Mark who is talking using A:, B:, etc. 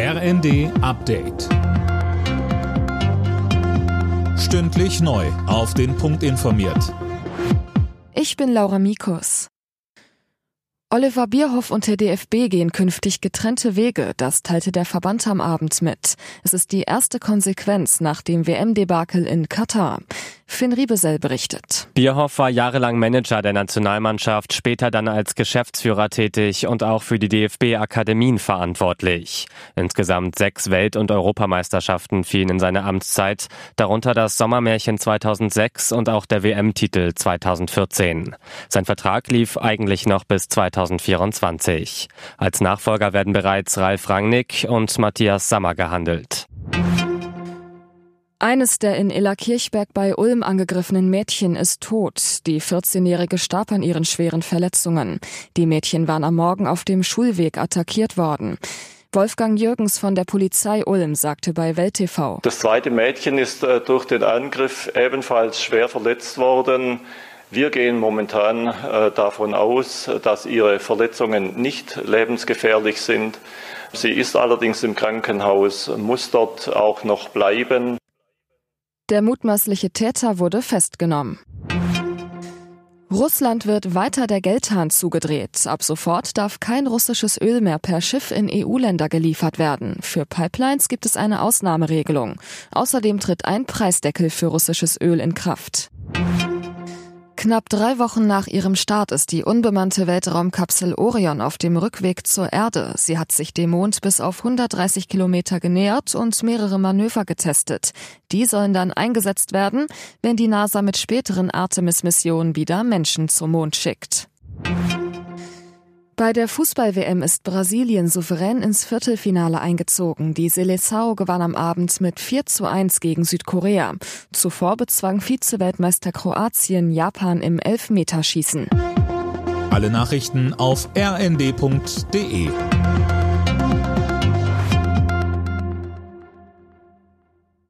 A: RND Update. Stündlich neu. Auf den Punkt informiert.
B: Ich bin Laura Mikus. Oliver Bierhoff und der DFB gehen künftig getrennte Wege, das teilte der Verband am Abend mit. Es ist die erste Konsequenz nach dem WM-Debakel in Katar. Finn Riebesell berichtet.
C: Bierhoff war jahrelang Manager der Nationalmannschaft, später dann als Geschäftsführer tätig und auch für die DFB-Akademien verantwortlich. Insgesamt sechs Welt- und Europameisterschaften fielen in seine Amtszeit, darunter das Sommermärchen 2006 und auch der WM-Titel 2014. Sein Vertrag lief eigentlich noch bis 2024. Als Nachfolger werden bereits Ralf Rangnick und Matthias Sammer gehandelt.
B: Eines der in Illerkirchberg bei Ulm angegriffenen Mädchen ist tot. Die 14-Jährige starb an ihren schweren Verletzungen. Die Mädchen waren am Morgen auf dem Schulweg attackiert worden. Wolfgang Jürgens von der Polizei Ulm sagte bei Welt TV.
D: Das zweite Mädchen ist äh, durch den Angriff ebenfalls schwer verletzt worden. Wir gehen momentan äh, davon aus, dass ihre Verletzungen nicht lebensgefährlich sind. Sie ist allerdings im Krankenhaus, muss dort auch noch bleiben.
B: Der mutmaßliche Täter wurde festgenommen. Russland wird weiter der Geldhahn zugedreht. Ab sofort darf kein russisches Öl mehr per Schiff in EU-Länder geliefert werden. Für Pipelines gibt es eine Ausnahmeregelung. Außerdem tritt ein Preisdeckel für russisches Öl in Kraft. Knapp drei Wochen nach ihrem Start ist die unbemannte Weltraumkapsel Orion auf dem Rückweg zur Erde. Sie hat sich dem Mond bis auf 130 Kilometer genähert und mehrere Manöver getestet. Die sollen dann eingesetzt werden, wenn die NASA mit späteren Artemis-Missionen wieder Menschen zum Mond schickt. Bei der Fußball-WM ist Brasilien souverän ins Viertelfinale eingezogen. Die Seleção gewann am Abend mit 4 zu 1 gegen Südkorea. Zuvor bezwang Vize-Weltmeister Kroatien Japan im Elfmeterschießen.
A: Alle Nachrichten auf rnd.de